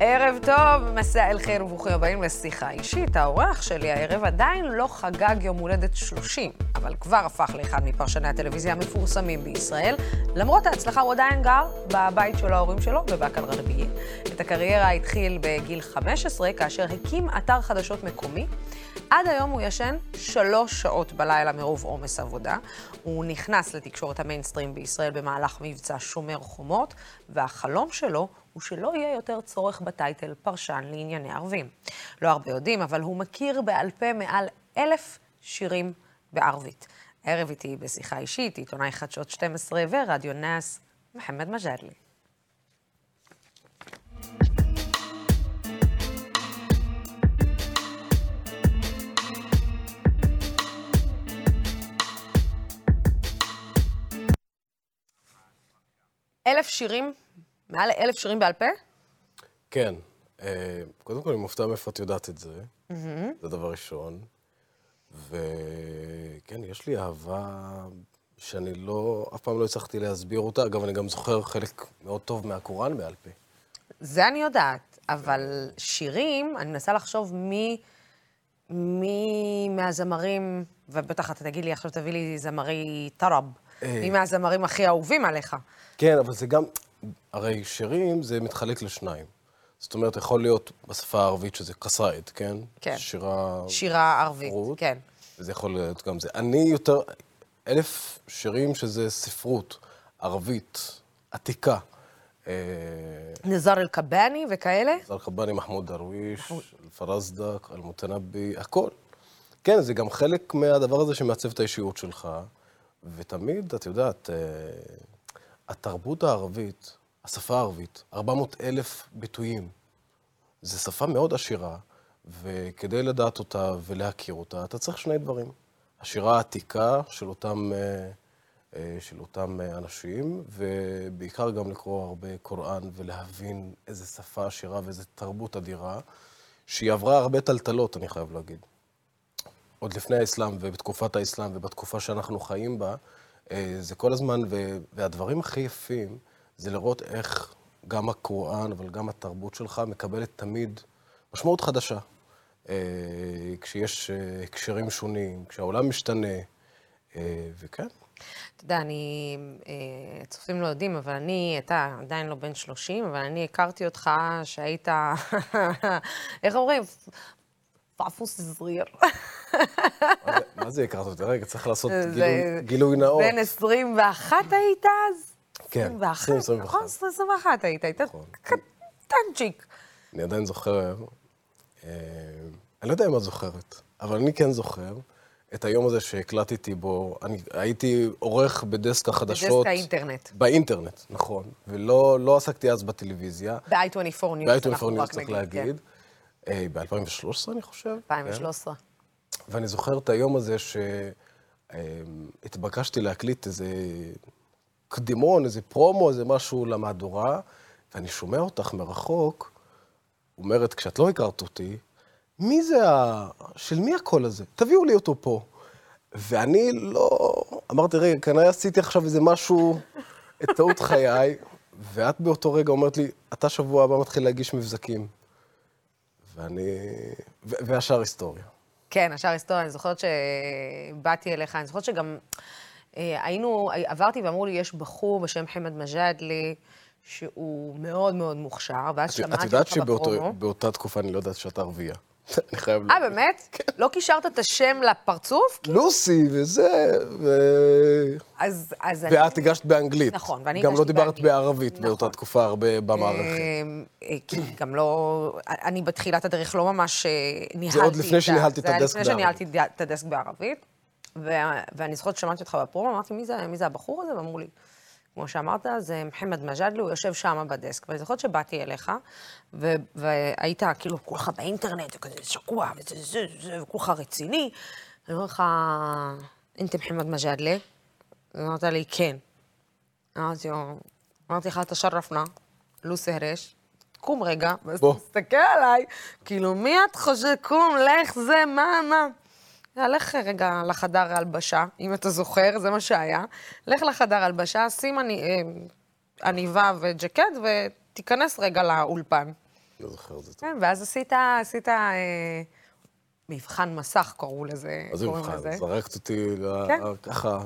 ערב טוב, מסע אל חיר וברוכים הבאים לשיחה אישית. האורח שלי הערב עדיין לא חגג יום הולדת 30, אבל כבר הפך לאחד מפרשני הטלוויזיה המפורסמים בישראל. למרות ההצלחה הוא עדיין גר בבית של ההורים שלו בבאקה אל-גרבייה. את הקריירה התחיל בגיל 15, כאשר הקים אתר חדשות מקומי. עד היום הוא ישן שלוש שעות בלילה מרוב עומס עבודה. הוא נכנס לתקשורת המיינסטרים בישראל במהלך מבצע שומר חומות, והחלום שלו הוא שלא יהיה יותר צורך בטייטל פרשן לענייני ערבים. לא הרבה יודעים, אבל הוא מכיר בעל פה מעל אלף שירים בערבית. הערב איתי בשיחה אישית, עיתונאי חדשות 12 ורדיו נאס, מוחמד מג'אדלי. אלף שירים, מעל אלף שירים בעל פה? כן. אה, קודם כל, אני מופתע מאיפה את יודעת את זה. זה דבר ראשון. וכן, יש לי אהבה שאני לא, אף פעם לא הצלחתי להסביר אותה. אגב, אני גם זוכר חלק מאוד טוב מהקוראן בעל פה. זה אני יודעת, אבל שירים, אני מנסה לחשוב מי, מי מהזמרים, ובטח אתה תגיד לי, עכשיו תביא לי זמרי טראב, אה. מי מהזמרים הכי אהובים עליך. כן, אבל זה גם, הרי שירים זה מתחלק לשניים. זאת אומרת, יכול להיות בשפה הערבית שזה קסאיד, כן? כן. שירה... שירה ערבית, ספרות. כן. זה יכול להיות גם זה. אני יותר, אלף שירים שזה ספרות ערבית עתיקה. אה, נזר אל-קבאני וכאלה? זל חבאני, מחמוד דרוויש, אל-פרזדק, אל-מותנבי, הכל. כן, זה גם חלק מהדבר הזה שמעצב את האישיות שלך, ותמיד, את יודעת, אה, התרבות הערבית, השפה הערבית, 400 אלף ביטויים. זו שפה מאוד עשירה, וכדי לדעת אותה ולהכיר אותה, אתה צריך שני דברים. השירה העתיקה של אותם, אה, אה, של אותם אה, אנשים, ובעיקר גם לקרוא הרבה קוראן ולהבין איזה שפה עשירה ואיזה תרבות אדירה, שהיא עברה הרבה טלטלות, אני חייב להגיד. עוד לפני האסלאם ובתקופת האסלאם ובתקופה שאנחנו חיים בה, זה כל הזמן, והדברים הכי יפים זה לראות איך גם הקוראן, אבל גם התרבות שלך מקבלת תמיד משמעות חדשה. אה, כשיש אה, הקשרים שונים, כשהעולם משתנה, אה, וכן. אתה יודע, אני, אה, צופים לא יודעים, אבל אני, אתה עדיין לא בן 30, אבל אני הכרתי אותך שהיית, איך אומרים? פאפוס זריר. מה זה- הכרת אותי? רגע, צריך לעשות גילוי- נאות. בן 21 היית אז? כן, 21, 21. נכון? 21 היית, היית נכון. קטנצ'יק. אני עדיין זוכר, אה, אני לא יודע אם את זוכרת, אבל אני כן זוכר את היום הזה שהקלטתי בו, אני הייתי עורך בדסק החדשות. בדסק האינטרנט. באינטרנט, נכון. ולא לא עסקתי אז בטלוויזיה. ב-i24 News, ב-i24 אנחנו News צריך להגיד. אה, ב-2013, אני חושב. כן, 2013. ואני זוכר את היום הזה שהתבקשתי להקליט איזה קדימון, איזה פרומו, איזה משהו למהדורה, ואני שומע אותך מרחוק, אומרת, כשאת לא הכרת אותי, מי זה ה... של מי הקול הזה? תביאו לי אותו פה. ואני לא... אמרתי, רגע, כנראה עשיתי עכשיו איזה משהו, את טעות חיי, ואת באותו רגע אומרת לי, אתה שבוע הבא מתחיל להגיש מבזקים. ואני... והשאר היסטוריה. כן, השאר היסטוריה, אני זוכרת שבאתי אליך, אני זוכרת שגם אה, היינו, עברתי ואמרו לי, יש בחור בשם חמד מג'אדלי, שהוא מאוד מאוד מוכשר, ואז את- שמעתי את יודעת אותך בפרומו. שבאותה תקופה אני לא יודעת שאת ערבייה. אני חייב. אה, באמת? כן. לא קישרת את השם לפרצוף? לוסי וזה, ו... אז, אז אני... ואת הגשת באנגלית. נכון, ואני גם לא הגשתי דיברת באנגלית. בערבית נכון. באותה תקופה הרבה במערכת. אה, אה, כי גם לא, אני בתחילת הדרך לא ממש אה, ניהלתי עוד לפני שניהלתי את זה היה הדסק לפני שניהלתי את הדסק בערבית, ואני זוכרת ששמעתי אותך בפרומו, אמרתי, מי זה, מי זה הבחור הזה? ואמרו לי, כמו שאמרת, זה מוחמד מג'אדלי, הוא יושב שם בדסק. ואני זוכרת שבאתי אליך, ו- והיית כאילו כולך באינטרנט, וכזה שקוע, וזה, זה, זה, וכולך רציני. אני אומר לך, אינטה מוחמד מג'אדלי? אמרת לי, כן. אמרתי לו, אמרתי לך, תשרפנה, לוסי הרש, קום רגע, ואז. תסתכל עליי, כאילו, מי את חושבת? קום, לך, זה, מה, מה? "אה, לך רגע לחדר הלבשה, אם אתה זוכר, זה מה שהיה. לך לחדר הלבשה, שים אה, עניבה וג'קט ותיכנס רגע לאולפן. לא זוכר את זה. כן, ואז עשית, עשית אה, מבחן מסך, קראו לזה. מה זה מבחן? לזה. זרקת אותי כן. ככה.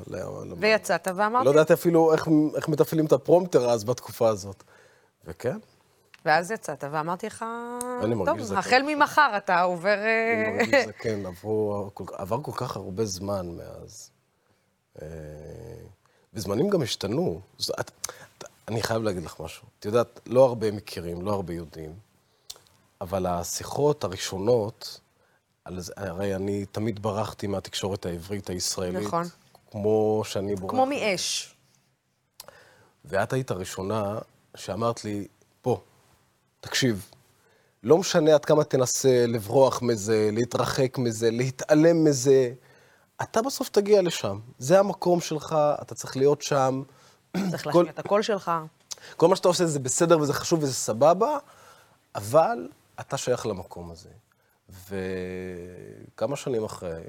ויצאת ואמרתי, לא ידעתי אפילו איך, איך מתפעלים את הפרומטר אז בתקופה הזאת. וכן, ואז יצאת ואמרתי לך, טוב. החל ממחר אתה עובר... אה, אני מרגיש זקן, עבר כל כך הרבה זמן מאז. אה, וזמנים גם השתנו. זאת- את- את- אני חייב להגיד לך משהו. את יודעת, לא הרבה מכירים, לא הרבה יודעים, אבל השיחות הראשונות, על זה- הרי אני תמיד ברחתי מהתקשורת העברית הישראלית. נכון. כמו שאני בורח. כמו מאש. ואת היית הראשונה שאמרת לי, תקשיב, לא משנה עד כמה תנסה לברוח מזה, להתרחק מזה, להתעלם מזה, אתה בסוף תגיע לשם. זה המקום שלך, אתה צריך להיות שם. צריך כל- להשמיע את הקול שלך. כל מה שאתה עושה זה בסדר וזה חשוב וזה סבבה, אבל אתה שייך למקום הזה. וכמה שנים אחרי,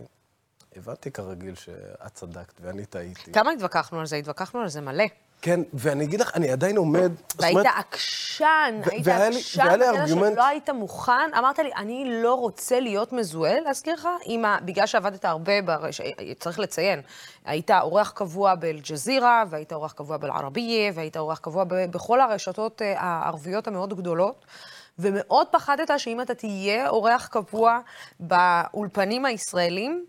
הבנתי כרגיל שאת צדקת ואני טעיתי. כמה התווכחנו על זה? התווכחנו על זה מלא. כן, ואני אגיד לך, אני עדיין עומד... והיית אומרת, עקשן, היית עקשן, והיה לי ארגומנט- שלא היית מוכן. אמרת לי, אני לא רוצה להיות מזוהה, להזכיר לך, עם ה... בגלל שעבדת הרבה, ברש... צריך לציין, היית אורח קבוע באל-ג'זירה, והיית אורח קבוע באל-ערבייה, והיית אורח קבוע ב... בכל הרשתות אה, הערביות המאוד גדולות. ומאוד פחדת שאם אתה תהיה אורח קבוע באולפנים הישראלים,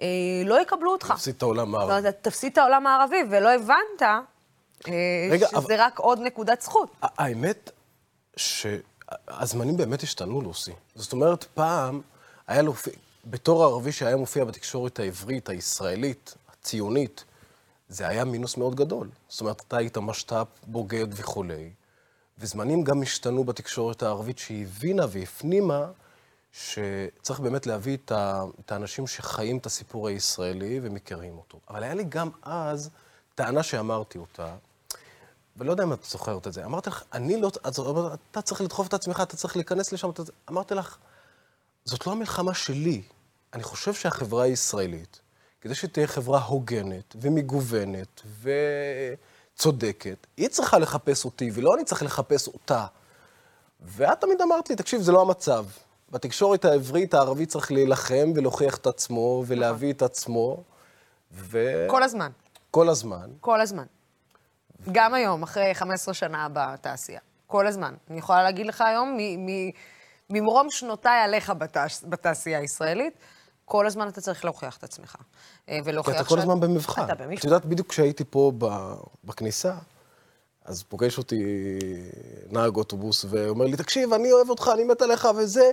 אה, לא יקבלו אותך. תפסיד את העולם הערבי. תפסיד את העולם הערבי, ולא הבנת רגע, שזה אבל- רק עוד נקודת זכות. האמת שהזמנים באמת השתנו, לוסי. זאת אומרת, פעם היה להופיע, בתור ערבי שהיה מופיע בתקשורת העברית, הישראלית, הציונית, זה היה מינוס מאוד גדול. זאת אומרת, אתה היית משת"פ, בוגד וכולי, וזמנים גם השתנו בתקשורת הערבית, שהיא הבינה והפנימה שצריך באמת להביא את, ה, את האנשים שחיים את הסיפור הישראלי ומכירים אותו. אבל היה לי גם אז טענה שאמרתי אותה, ולא יודע אם את זוכרת את זה. אמרתי לך, אני לא... את אתה צריך לדחוף את עצמך, אתה צריך להיכנס לשם. אתה... אמרתי לך, זאת לא המלחמה שלי. אני חושב שהחברה הישראלית, כדי שתהיה חברה הוגנת ומגוונת וצודקת, היא צריכה לחפש אותי, ולא אני צריך לחפש אותה. ואת תמיד אמרת לי, תקשיב, זה לא המצב. בתקשורת העברית, הערבי צריך להילחם ולהוכיח את עצמו ולהביא את עצמו, ו... כל הזמן, כל הזמן. כל הזמן. גם היום, אחרי 15 שנה בתעשייה. כל הזמן. אני יכולה להגיד לך היום, ממרום שנותיי עליך בתעש, בתעשייה הישראלית, כל הזמן אתה צריך להוכיח את עצמך. אה, כי ולהוכיח אתה כל הזמן במבחן. אתה את במבחן. יודעת, בדיוק כשהייתי פה בכניסה, אז פוגש אותי נהג אוטובוס ואומר לי, תקשיב, אני אוהב אותך, אני מת עליך וזה,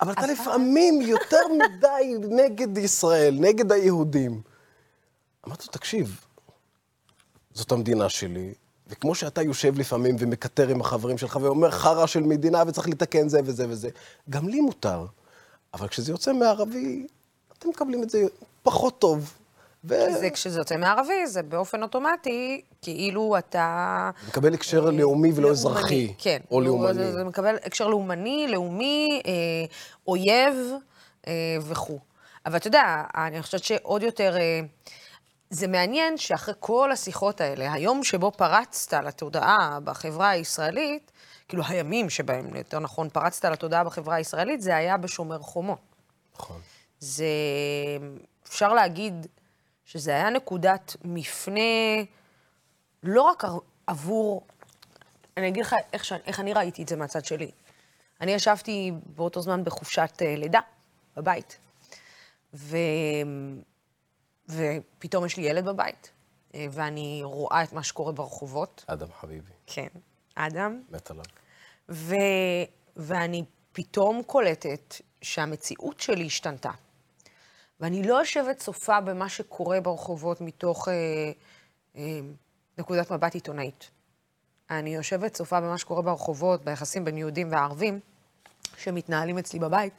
אבל אתה לפעמים יותר מדי נגד ישראל, נגד היהודים. אמרתי לו, תקשיב, זאת המדינה שלי, וכמו שאתה יושב לפעמים ומקטר עם החברים שלך ואומר חרא של מדינה וצריך לתקן זה וזה וזה, גם לי מותר. אבל כשזה יוצא מערבי, אתם מקבלים את זה פחות טוב. ו... זה כשזה יוצא מערבי, זה באופן אוטומטי, כאילו אתה... מקבל הקשר לאומי ולא לאומני, אזרחי. כן. או לא, לאומני. זה, זה מקבל הקשר לאומני, לאומי, אה, אויב אה, וכו'. אבל אתה יודע, אני חושבת שעוד יותר... אה, זה מעניין שאחרי כל השיחות האלה, היום שבו פרצת לתודעה בחברה הישראלית, כאילו הימים שבהם, יותר נכון, פרצת לתודעה בחברה הישראלית, זה היה בשומר חומות. נכון. זה, אפשר להגיד שזה היה נקודת מפנה, לא רק עבור, אני אגיד לך איך, ש, איך אני ראיתי את זה מהצד שלי. אני ישבתי באותו זמן בחופשת אה, לידה, בבית, ו, ופתאום יש לי ילד בבית, אה, ואני רואה את מה שקורה ברחובות. אדם חביבי, כן, אדם. מת עליו. ו... ואני פתאום קולטת שהמציאות שלי השתנתה. ואני לא יושבת צופה במה שקורה ברחובות מתוך אה, אה, נקודת מבט עיתונאית. אני יושבת צופה במה שקורה ברחובות, ביחסים בין יהודים וערבים, שמתנהלים אצלי בבית,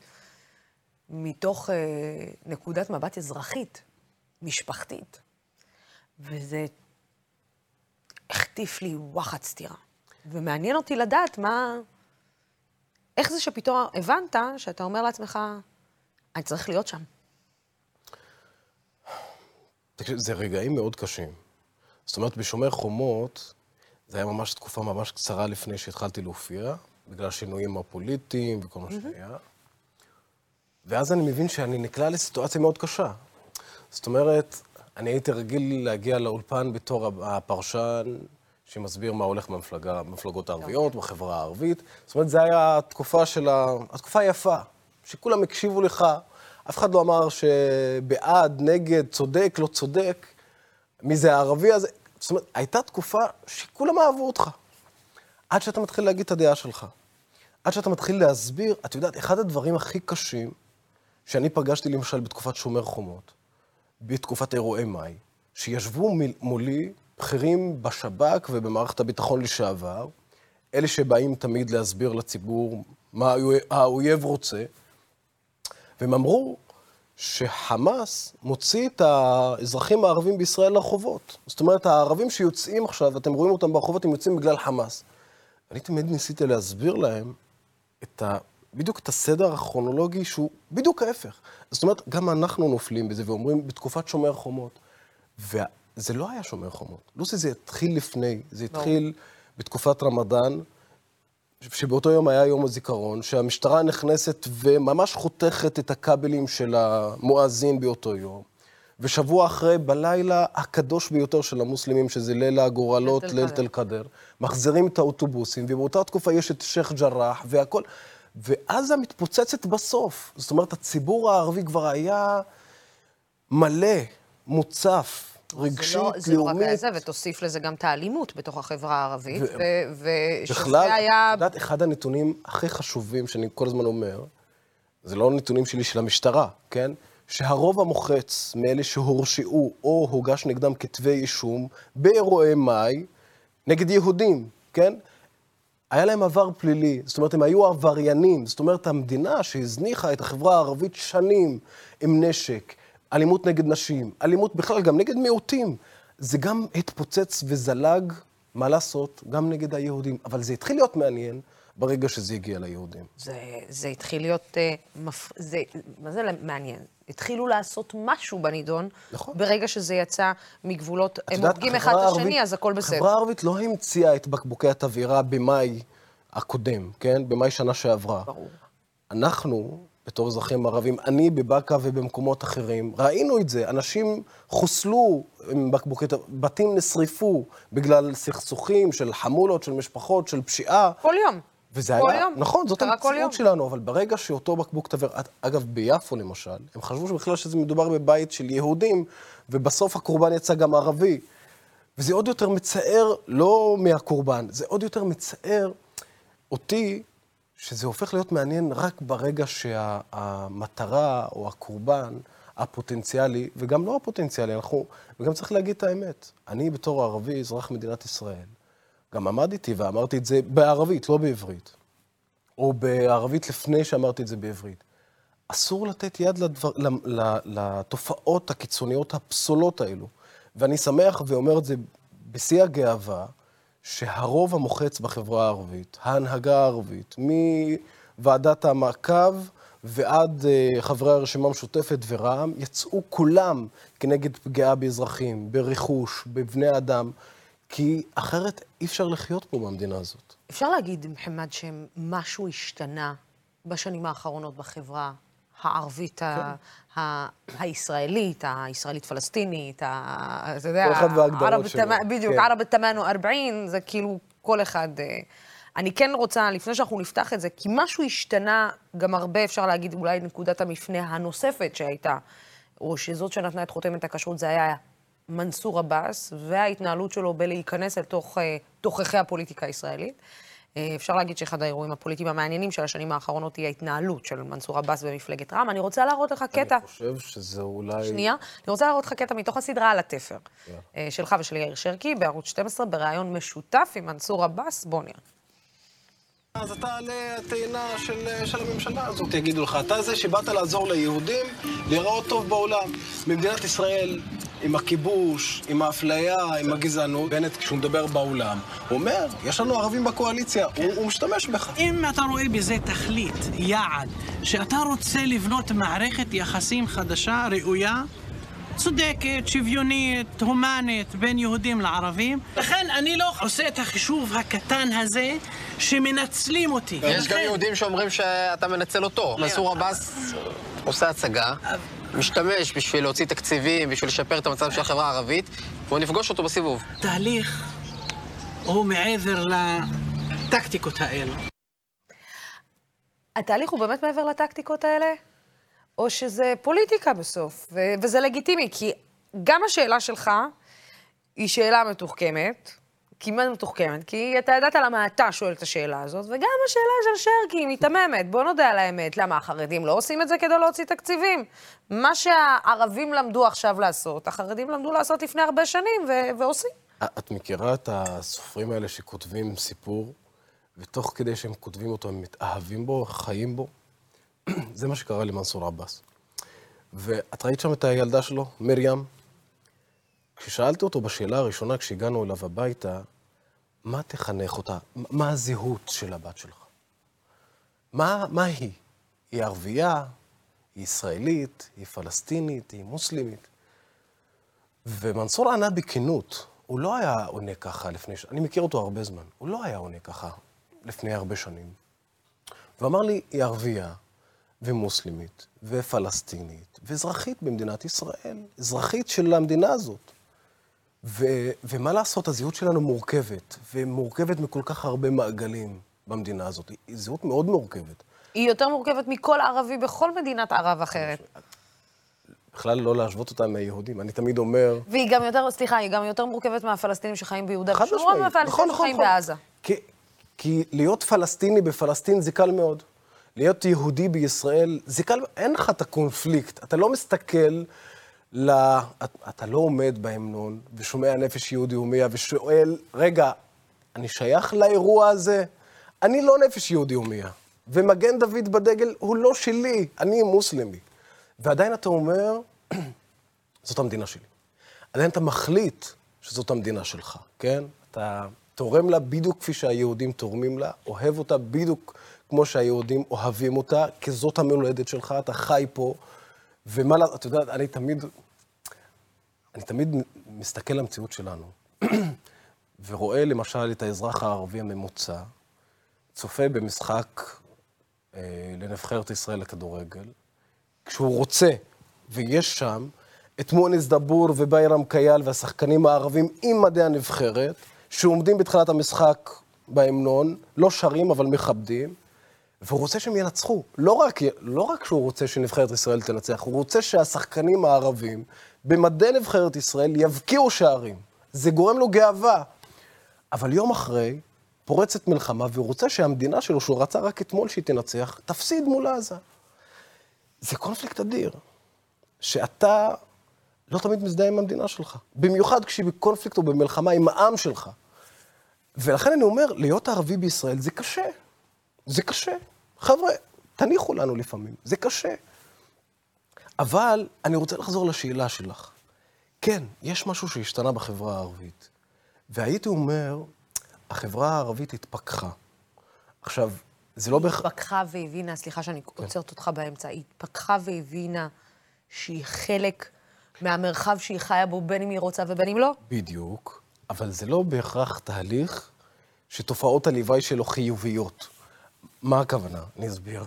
מתוך אה, נקודת מבט אזרחית, משפחתית. וזה החטיף לי וואחד סטירה. ומעניין אותי לדעת מה... איך זה שפתאום הבנת שאתה אומר לעצמך, אני צריך להיות שם. זה רגעים מאוד קשים. זאת אומרת, בשומר חומות, זה היה ממש תקופה ממש קצרה לפני שהתחלתי להופיע, בגלל השינויים הפוליטיים וכל מה שהיה. ואז אני מבין שאני נקלע לסיטואציה מאוד קשה. זאת אומרת, אני הייתי רגיל להגיע לאולפן בתור הפרשן שמסביר מה הולך במפלגות הערביות, בחברה הערבית. זאת אומרת, זו הייתה התקופה של ה... התקופה היפה, שכולם הקשיבו לך, אף אחד לא אמר שבעד, נגד, צודק, לא צודק, מי זה הערבי הזה. זאת אומרת, הייתה תקופה שכולם אהבו אותך. עד שאתה מתחיל להגיד את הדעה שלך. עד שאתה מתחיל להסביר, את יודעת, אחד הדברים הכי קשים שאני פגשתי למשל בתקופת שומר חומות, בתקופת אירועי מאי, שישבו מולי בכירים בשב"כ ובמערכת הביטחון לשעבר, אלה שבאים תמיד להסביר לציבור מה האויב רוצה, והם אמרו שחמאס מוציא את האזרחים הערבים בישראל לרחובות. זאת אומרת, הערבים שיוצאים עכשיו, אתם רואים אותם ברחובות, הם יוצאים בגלל חמאס. אני תמיד ניסיתי להסביר להם את ה... בדיוק את הסדר הכרונולוגי שהוא בדיוק ההפך. זאת אומרת, גם אנחנו נופלים בזה ואומרים, בתקופת שומר חומות. וזה לא היה שומר חומות. לוסי, זה התחיל לפני, זה התחיל בתקופת רמדאן, שבאותו יום היה יום הזיכרון, שהמשטרה נכנסת וממש חותכת את הכבלים של המואזין באותו יום. ושבוע אחרי, בלילה הקדוש ביותר של המוסלמים, שזה ליל הגורלות, ליל תל קדר, מחזירים את האוטובוסים, ובאותה תקופה יש את שייח' ג'ראח והכל. ועזה מתפוצצת בסוף. זאת אומרת, הציבור הערבי כבר היה מלא, מוצף, רגשית, לאומית. זה לא, רק זה, ותוסיף לזה גם את האלימות בתוך החברה הערבית, ושזה היה... את יודעת, אחד הנתונים הכי חשובים שאני כל הזמן אומר, זה לא נתונים שלי, של המשטרה, כן? שהרוב המוחץ מאלה שהורשעו או הוגש נגדם כתבי אישום באירועי מאי נגד יהודים, כן? היה להם עבר פלילי, זאת אומרת, הם היו עבריינים. זאת אומרת, המדינה שהזניחה את החברה הערבית שנים עם נשק, אלימות נגד נשים, אלימות בכלל, גם נגד מיעוטים, זה גם התפוצץ וזלג, מה לעשות, גם נגד היהודים. אבל זה התחיל להיות מעניין ברגע שזה הגיע ליהודים. זה, זה התחיל להיות... Uh, מפ... זה, מה זה מעניין? התחילו לעשות משהו בנידון, נכון. ברגע שזה יצא מגבולות, הם הורגים אחד את השני, אז הכל בסדר. החברה הערבית לא המציאה את בקבוקי התבערה במאי הקודם, כן? במאי שנה שעברה. ברור. אנחנו, בתור אזרחים ערבים, אני בבאקה ובמקומות אחרים, ראינו את זה. אנשים חוסלו עם בקבוקי תבערה, בתים נשרפו בגלל סכסוכים של חמולות, של משפחות, של פשיעה. כל יום. וזה היה, יום. נכון, זאת המציאות שלנו, אבל ברגע שאותו בקבוק תבערה, אגב, ביפו למשל, הם חשבו שבכלל שזה מדובר בבית של יהודים, ובסוף הקורבן יצא גם ערבי. וזה עוד יותר מצער, לא מהקורבן, זה עוד יותר מצער אותי, שזה הופך להיות מעניין רק ברגע שהמטרה או הקורבן הפוטנציאלי, וגם לא הפוטנציאלי, אנחנו, וגם צריך להגיד את האמת. אני בתור ערבי, אזרח מדינת ישראל, גם עמדתי ואמרתי את זה בערבית, לא בעברית. או בערבית לפני שאמרתי את זה בעברית. אסור לתת יד לדבר, לתופעות הקיצוניות הפסולות האלו. ואני שמח ואומר את זה בשיא הגאווה, שהרוב המוחץ בחברה הערבית, ההנהגה הערבית, מוועדת המעקב ועד uh, חברי הרשימה המשותפת ורע"מ, יצאו כולם כנגד פגיעה באזרחים, ברכוש, בבני אדם. כי אחרת אי אפשר לחיות פה במדינה הזאת. אפשר להגיד, מוחמד, שמשהו השתנה בשנים האחרונות בחברה הערבית כן. הישראלית, הישראלית-פלסטינית, אתה יודע, כל אחד וההגדרות שלו. בדיוק, כן. ערב תמנו ארבעין, זה כאילו כל אחד... אה, אני כן רוצה, לפני שאנחנו נפתח את זה, כי משהו השתנה גם הרבה, אפשר להגיד, אולי נקודת המפנה הנוספת שהייתה, או שזאת שנתנה את חותמת הכשרות, זה היה מנסור עבאס וההתנהלות שלו בלהיכנס אל תוך אה, תוככי הפוליטיקה הישראלית. אה, אפשר להגיד שאחד האירועים הפוליטיים המעניינים של השנים האחרונות היא ההתנהלות של מנסור עבאס במפלגת רע"מ. אני רוצה להראות לך קטע. אני חושב שזה אולי... שנייה. אני רוצה להראות לך קטע מתוך הסדרה על התפר, yeah. אה, שלך ושל יאיר שרקי, בערוץ 12, בריאיון משותף עם מנסור עבאס. בוא נראה. אז אתה עלה הטעינה של, של הממשלה הזאת, יגידו לך, אתה זה שבאת לעזור ליהודים להיראות טוב בעולם. במדינת ישראל, עם הכיבוש, עם האפליה, עם הגזענות, בנט, כשהוא מדבר בעולם, הוא אומר, יש לנו ערבים בקואליציה, כן. הוא, הוא משתמש בך. אם אתה רואה בזה תכלית, יעד, שאתה רוצה לבנות מערכת יחסים חדשה, ראויה, צודקת, שוויונית, הומנית, בין יהודים לערבים. לכן אני לא עושה את החישוב הקטן הזה שמנצלים אותי. יש גם יהודים שאומרים שאתה מנצל אותו. מנסור עבאס עושה הצגה, משתמש בשביל להוציא תקציבים, בשביל לשפר את המצב של החברה הערבית, בואו נפגוש אותו בסיבוב. תהליך הוא מעבר לטקטיקות האלו. התהליך הוא באמת מעבר לטקטיקות האלה? או שזה פוליטיקה בסוף, ו- וזה לגיטימי, כי גם השאלה שלך היא שאלה מתוחכמת, כמעט מתוחכמת, כי אתה ידעת למה אתה שואל את השאלה הזאת, וגם השאלה של שרקי היא מיתממת, בוא נודה על האמת. למה, החרדים לא עושים את זה כדי להוציא תקציבים? מה שהערבים למדו עכשיו לעשות, החרדים למדו לעשות לפני הרבה שנים, ו- ועושים. את מכירה את הסופרים האלה שכותבים סיפור, ותוך כדי שהם כותבים אותו, הם מתאהבים בו, חיים בו? זה מה שקרה למנסור עבאס. ואת ראית שם את הילדה שלו, מרים? כששאלתי אותו בשאלה הראשונה, כשהגענו אליו הביתה, מה תחנך אותה? מה הזהות של הבת שלך? מה, מה היא? היא ערבייה? היא ישראלית? היא פלסטינית? היא מוסלמית? ומנסור ענה בכנות, הוא לא היה עונה ככה לפני... ש... אני מכיר אותו הרבה זמן. הוא לא היה עונה ככה לפני הרבה שנים. ואמר לי, היא ערבייה, ומוסלמית, ופלסטינית, ואזרחית במדינת ישראל, אזרחית של המדינה הזאת. ו- ומה לעשות, הזהות שלנו מורכבת, ומורכבת מכל כך הרבה מעגלים במדינה הזאת. היא זהות מאוד מורכבת. היא יותר מורכבת מכל ערבי בכל מדינת ערב אחרת. בכלל לא להשוות אותה מהיהודים. אני תמיד אומר... והיא גם יותר, סליחה, היא גם יותר מורכבת מהפלסטינים שחיים ביהודה ושומרון. מהפלסטינים נכון, נכון, שחיים נכון. בעזה. כי, כי להיות פלסטיני בפלסטין זה קל מאוד. להיות יהודי בישראל, זה קל, אין לך את הקונפליקט. אתה לא מסתכל, ל... אתה, אתה לא עומד בהמנון ושומע נפש יהודי הומיה ושואל, רגע, אני שייך לאירוע הזה? אני לא נפש יהודי הומיה. ומגן דוד בדגל הוא לא שלי, אני מוסלמי. ועדיין אתה אומר, זאת המדינה שלי. עדיין אתה מחליט שזאת המדינה שלך, כן? אתה תורם לה בדיוק כפי שהיהודים תורמים לה, אוהב אותה בדיוק כמו שהיהודים אוהבים אותה, כי זאת המולדת שלך, אתה חי פה, ומה לעשות, אתה יודע, אני תמיד, אני תמיד מסתכל למציאות שלנו, ורואה למשל את האזרח הערבי הממוצע, צופה במשחק אה, לנבחרת ישראל לכדורגל, כשהוא רוצה, ויש שם, את מואנס דבור וביירם קייל והשחקנים הערבים עם מדי הנבחרת, שעומדים בתחילת המשחק בהמנון, לא שרים אבל מכבדים, והוא רוצה שהם ינצחו. לא רק, לא רק שהוא רוצה שנבחרת ישראל תנצח, הוא רוצה שהשחקנים הערבים במדי נבחרת ישראל יבקיעו שערים. זה גורם לו גאווה. אבל יום אחרי, פורצת מלחמה, והוא רוצה שהמדינה שלו, שהוא רצה רק אתמול שהיא תנצח, תפסיד מול עזה. זה קונפליקט אדיר, שאתה לא תמיד מזדהה עם המדינה שלך. במיוחד כשהיא בקונפליקט או במלחמה עם העם שלך. ולכן אני אומר, להיות ערבי בישראל זה קשה. זה קשה. חבר'ה, תניחו לנו לפעמים, זה קשה. אבל אני רוצה לחזור לשאלה שלך. כן, יש משהו שהשתנה בחברה הערבית. והייתי אומר, החברה הערבית התפכחה. עכשיו, זה לא בהכרח... התפכחה והבינה, סליחה שאני עוצרת אותך באמצע, היא התפכחה והבינה שהיא חלק מהמרחב שהיא חיה בו, בין אם היא רוצה ובין אם לא? בדיוק, אבל זה לא בהכרח תהליך שתופעות הלוואי שלו חיוביות. מה הכוונה? אני אסביר.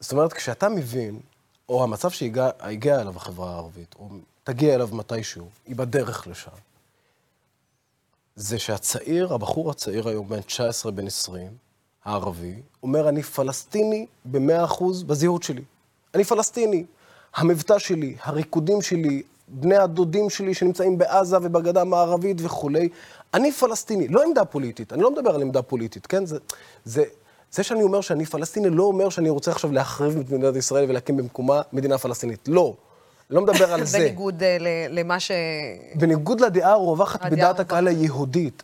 זאת אומרת, כשאתה מבין, או המצב שהגיע אליו החברה הערבית, או תגיע אליו מתישהו, היא בדרך לשם, זה שהצעיר, הבחור הצעיר היום, בן 19, בן 20, הערבי, אומר, אני פלסטיני במאה אחוז בזהות שלי. אני פלסטיני. המבטא שלי, הריקודים שלי, בני הדודים שלי שנמצאים בעזה ובגדה המערבית וכולי, אני פלסטיני, לא עמדה פוליטית, אני לא מדבר על עמדה פוליטית, כן? זה, זה, זה שאני אומר שאני פלסטיני לא אומר שאני רוצה עכשיו להחריב את מדינת ישראל ולהקים במקומה מדינה פלסטינית. לא. לא מדבר על זה. בניגוד אה, למה ש... בניגוד לדעה הרווחת בדעת. הקהל היהודית.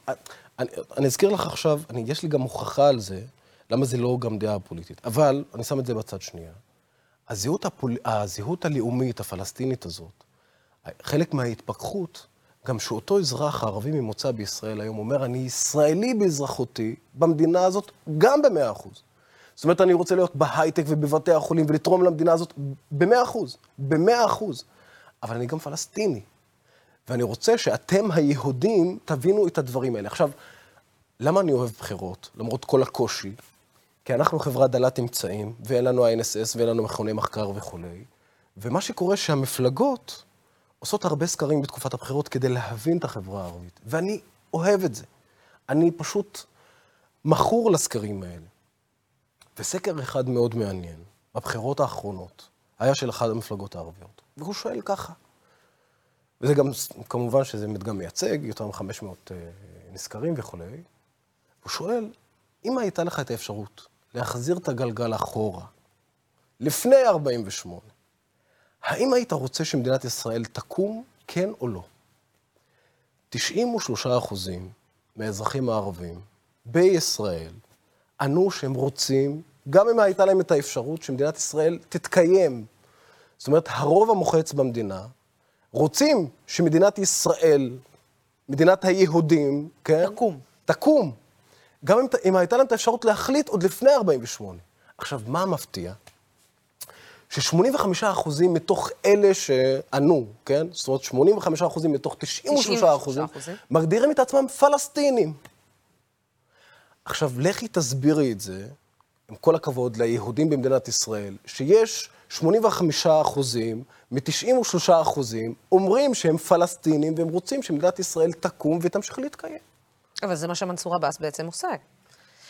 אני, אני אזכיר לך עכשיו, אני, יש לי גם הוכחה על זה, למה זה לא גם דעה פוליטית. אבל, אני שם את זה בצד שנייה. הזהות, הפול... הזהות הלאומית הפלסטינית הזאת, חלק מההתפכחות, גם שאותו אזרח ערבי ממוצא בישראל היום אומר, אני ישראלי באזרחותי במדינה הזאת גם במאה אחוז. זאת אומרת, אני רוצה להיות בהייטק ובבתי החולים ולתרום למדינה הזאת במאה אחוז, במאה אחוז. אבל אני גם פלסטיני. ואני רוצה שאתם היהודים תבינו את הדברים האלה. עכשיו, למה אני אוהב בחירות, למרות כל הקושי? כי אנחנו חברה דלת אמצעים, ואין לנו ה-NSS ואין לנו מכוני מחקר וכולי. ומה שקורה שהמפלגות עושות הרבה סקרים בתקופת הבחירות כדי להבין את החברה הערבית. ואני אוהב את זה. אני פשוט מכור לסקרים האלה. וסקר אחד מאוד מעניין, בבחירות האחרונות, היה של אחת המפלגות הערביות. והוא שואל ככה, וזה גם, כמובן שזה מדגם מייצג, יותר מ-500 אה, נסקרים וכולי. הוא שואל, אם הייתה לך את האפשרות להחזיר את הגלגל אחורה, לפני 48, האם היית רוצה שמדינת ישראל תקום, כן או לא? 93 אחוזים מהאזרחים הערבים בישראל ענו שהם רוצים, גם אם הייתה להם את האפשרות, שמדינת ישראל תתקיים. זאת אומרת, הרוב המוחץ במדינה רוצים שמדינת ישראל, מדינת היהודים, כן? תקום. תקום. גם אם, אם הייתה להם את האפשרות להחליט עוד לפני 48. עכשיו, מה המפתיע? ש-85% מתוך אלה שענו, כן? זאת אומרת, 85% מתוך 93%, 93%. מגדירים את עצמם פלסטינים. עכשיו, לכי תסבירי את זה, עם כל הכבוד ליהודים במדינת ישראל, שיש 85 אחוזים מ-93 אחוזים אומרים שהם פלסטינים והם רוצים שמדינת ישראל תקום ותמשיך להתקיים. אבל זה מה שמנסור עבאס בעצם עושה.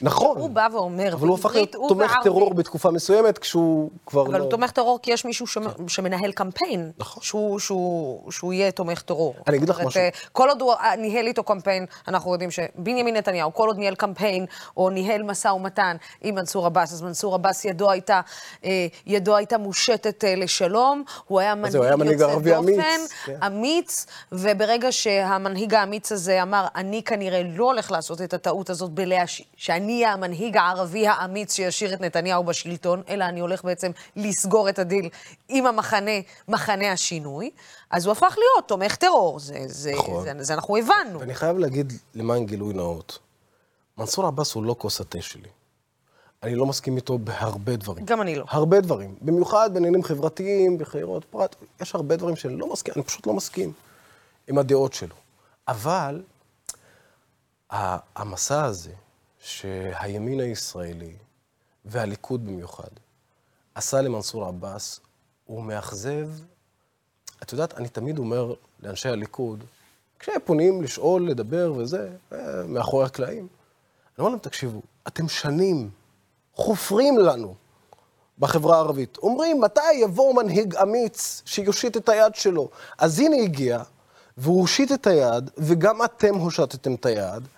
נכון. הוא בא ואומר, אבל הוא הפך להיות תומך טרור בתקופה מסוימת, כשהוא כבר אבל לא... אבל הוא תומך טרור כי יש מישהו שמ... שמנהל קמפיין. נכון. שהוא, שהוא, שהוא יהיה תומך טרור. אני אגיד לך משהו. אה, כל עוד הוא אה, ניהל איתו קמפיין, אנחנו יודעים שבנימין נתניהו, כל עוד ניהל קמפיין, או ניהל משא ומתן עם מנסור עבאס, אז מנסור עבאס ידו הייתה, אה, ידו הייתה מושטת לשלום, הוא היה מנהיג הוא היה מנהיג יוצא ערבי דופן, אמיץ, כן. אמיץ, וברגע שהמנהיג האמיץ הזה אמר, אני כנראה לא הולך לעשות את הטעות הזאת בלהש... שאני אהיה המנהיג הערבי האמיץ שישאיר את נתניהו בשלטון, אלא אני הולך בעצם לסגור את הדיל עם המחנה, מחנה השינוי, אז הוא הפך להיות תומך טרור. זה, זה, נכון. זה, זה, זה אנחנו הבנו. ואני חייב להגיד, למען גילוי נאות, מנסור עבאס הוא לא כוס התה שלי. אני לא מסכים איתו בהרבה דברים. גם אני לא. הרבה דברים. במיוחד בעניינים חברתיים, בחירויות פרט, יש הרבה דברים שאני לא מסכים, אני פשוט לא מסכים עם הדעות שלו. אבל המסע הזה, שהימין הישראלי, והליכוד במיוחד, עשה למנסור עבאס, הוא מאכזב. את יודעת, אני תמיד אומר לאנשי הליכוד, כשהם פונים לשאול, לדבר וזה, אה, מאחורי הקלעים, אני אומר להם, תקשיבו, אתם שנים חופרים לנו בחברה הערבית. אומרים, מתי יבוא מנהיג אמיץ שיושיט את היד שלו? אז הנה הגיע, והוא הושיט את היד, וגם אתם הושטתם את היד,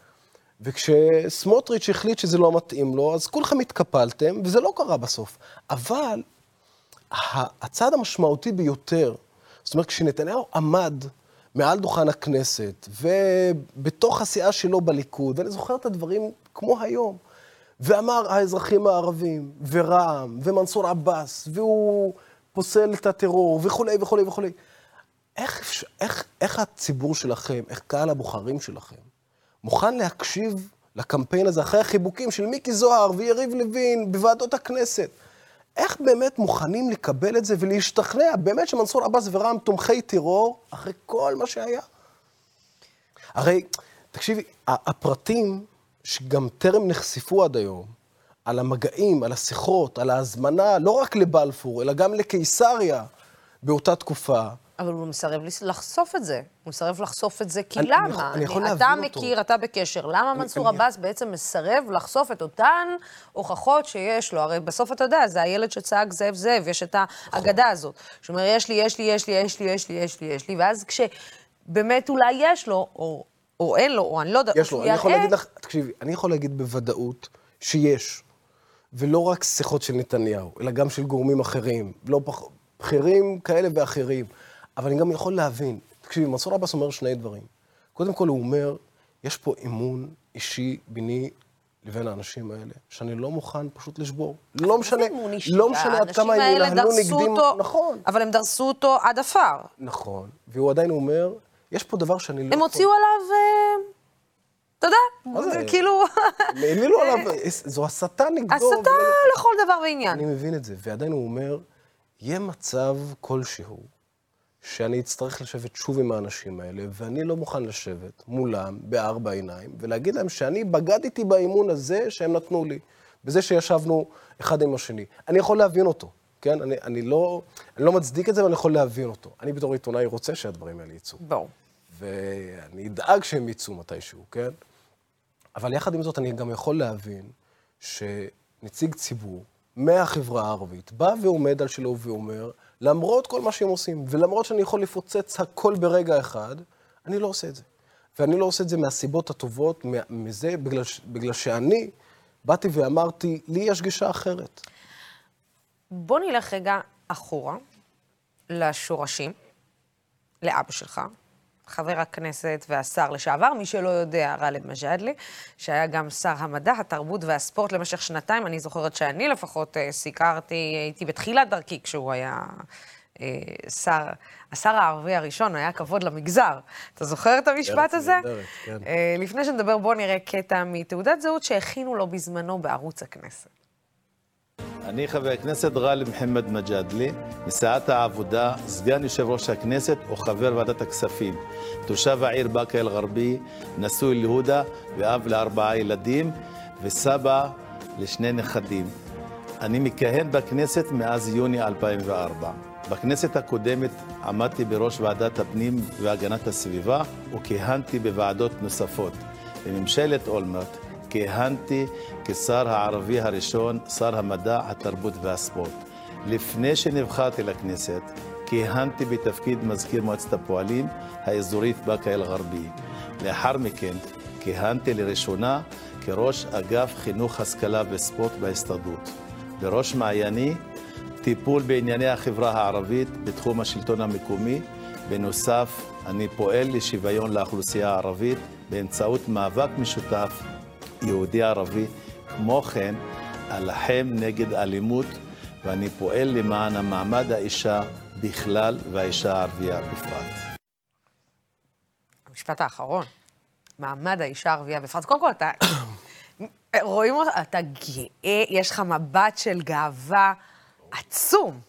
וכשסמוטריץ' החליט שזה לא מתאים לו, אז כולכם התקפלתם, וזה לא קרה בסוף. אבל הצעד המשמעותי ביותר, זאת אומרת, כשנתניהו עמד מעל דוכן הכנסת, ובתוך הסיעה שלו בליכוד, ואני זוכר את הדברים כמו היום, ואמר האזרחים הערבים, ורע"מ, ומנסור עבאס, והוא פוסל את הטרור, וכולי וכולי וכולי. איך, איך, איך הציבור שלכם, איך קהל הבוחרים שלכם, מוכן להקשיב לקמפיין הזה אחרי החיבוקים של מיקי זוהר ויריב לוין בוועדות הכנסת. איך באמת מוכנים לקבל את זה ולהשתכנע באמת שמנסור עבאס ורע"מ תומכי טרור אחרי כל מה שהיה? הרי, תקשיבי, הפרטים שגם טרם נחשפו עד היום, על המגעים, על השיחות, על ההזמנה, לא רק לבלפור, אלא גם לקיסריה באותה תקופה, אבל הוא מסרב לחשוף את זה. הוא מסרב לחשוף את זה, כי אני- למה? אני יכול- אני אתה להבין אותו. מכיר, אתה בקשר. למה מנסור אני- עבאס בעצם מסרב לחשוף את אותן הוכחות שיש לו? הרי בסוף אתה יודע, זה הילד שצעק זאב זאב, יש את האגדה הזאת. שאומר, יש לי, יש לי, יש לי, יש לי, יש לי, יש לי, יש לי, ואז כשבאמת אולי יש לו, או, או אין לו, או אני לא יודעת, יש לו, אני יכול להגיד לך, תקשיבי, אני יכול להגיד בוודאות שיש, ולא רק שיחות של נתניהו, אלא גם של גורמים אחרים, לא פח... בכירים כאלה ואחרים, אבל אני גם יכול להבין. תקשיבי, מנסור עבאס אומר שני דברים. קודם כל, הוא אומר, יש פה אמון אישי ביני לבין האנשים האלה, שאני לא מוכן פשוט לשבור. לא משנה. לא משנה עד כמה הם ינהלו נגדים. אותו, נכון, אבל הם דרסו אותו עד עפר. נכון. והוא עדיין אומר, יש פה דבר שאני לא הם יכול... הוציאו עליו, אה, אתה יודע, זה? כאילו... הם העלילו עליו, זו הסתה נגדו. הסתה לכל דבר ועניין. אני מבין את זה, ועדיין הוא אומר, יהיה מצב כלשהו שאני אצטרך לשבת שוב עם האנשים האלה, ואני לא מוכן לשבת מולם בארבע עיניים, ולהגיד להם שאני בגדתי באימון הזה שהם נתנו לי, בזה שישבנו אחד עם השני. אני יכול להבין אותו, כן? אני, אני, לא, אני לא מצדיק את זה, אבל אני יכול להבין אותו. אני בתור עיתונאי רוצה שהדברים האלה יצאו. ברור. ואני אדאג שהם יצאו מתישהו, כן? אבל יחד עם זאת, אני גם יכול להבין שנציג ציבור מהחברה הערבית בא ועומד על שלו ואומר, למרות כל מה שהם עושים, ולמרות שאני יכול לפוצץ הכל ברגע אחד, אני לא עושה את זה. ואני לא עושה את זה מהסיבות הטובות, מזה, בגלל, בגלל שאני באתי ואמרתי, לי יש גישה אחרת. בוא נלך רגע אחורה, לשורשים, לאבא שלך, חבר הכנסת והשר לשעבר, מי שלא יודע, גאלב מג'אדלי, שהיה גם שר המדע, התרבות והספורט למשך שנתיים. אני זוכרת שאני לפחות אה, סיקרתי, הייתי בתחילת דרכי כשהוא היה אה, שר, השר הערבי הראשון, היה כבוד למגזר. אתה זוכר את המשפט הזה? כן. אה, לפני שנדבר, בואו נראה קטע מתעודת זהות שהכינו לו בזמנו בערוץ הכנסת. אני חבר הכנסת גאלב מוחמד מג'אדלי, מסיעת העבודה, סגן יושב ראש הכנסת וחבר ועדת הכספים. תושב העיר באקה אל-גרבי, נשוי להודה ואב לארבעה ילדים וסבא לשני נכדים. אני מכהן בכנסת מאז יוני 2004. בכנסת הקודמת עמדתי בראש ועדת הפנים והגנת הסביבה וכיהנתי בוועדות נוספות. בממשלת אולמרט כיהנתי כשר הערבי הראשון, שר המדע, התרבות והספורט. לפני שנבחרתי לכנסת, כיהנתי בתפקיד מזכיר מועצת הפועלים האזורית באקה אל-גרבי. לאחר מכן כיהנתי לראשונה כראש אגף חינוך, השכלה וספורט בהסתדרות. בראש מעייני, טיפול בענייני החברה הערבית בתחום השלטון המקומי. בנוסף, אני פועל לשוויון לאוכלוסייה הערבית באמצעות מאבק משותף יהודי-ערבי. כמו כן, אלחם נגד אלימות, ואני פועל למען המעמד האישה בכלל והאישה הערבייה בפרט. המשפט האחרון, מעמד האישה הערבייה בפרט. קודם כל, אתה... רואים אותך, אתה גאה, יש לך מבט של גאווה עצום.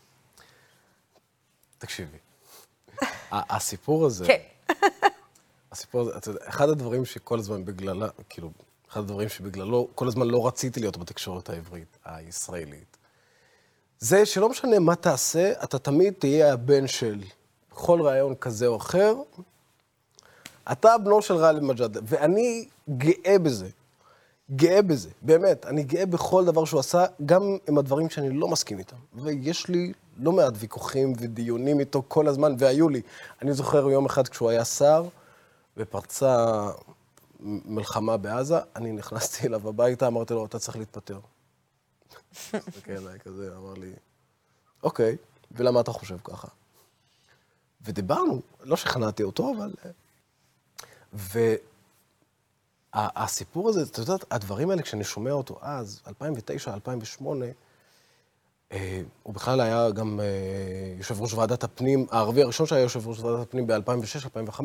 תקשיבי, הסיפור הזה, כן. הסיפור הזה, אתה יודע, אחד הדברים שכל הזמן בגללה, כאילו, אחד הדברים שבגללו כל הזמן לא רציתי להיות בתקשורת העברית, הישראלית, זה שלא משנה מה תעשה, אתה תמיד תהיה הבן של כל רעיון כזה או אחר. אתה בנו של גאלב מג'אדלה, ואני גאה בזה. גאה בזה, באמת. אני גאה בכל דבר שהוא עשה, גם עם הדברים שאני לא מסכים איתם. ויש לי לא מעט ויכוחים ודיונים איתו כל הזמן, והיו לי. אני זוכר יום אחד כשהוא היה שר, ופרצה מלחמה בעזה, אני נכנסתי אליו הביתה, אמרתי לו, אתה צריך להתפטר. כן, היה כזה, אמר לי, אוקיי, ולמה אתה חושב ככה? ודיברנו, לא שכנעתי אותו, אבל... והסיפור הזה, את יודעת, הדברים האלה, כשאני שומע אותו אז, 2009, 2008, אה, הוא בכלל היה גם אה, יושב ראש ועדת הפנים, הערבי הראשון שהיה יושב ראש ועדת הפנים ב-2006-2005,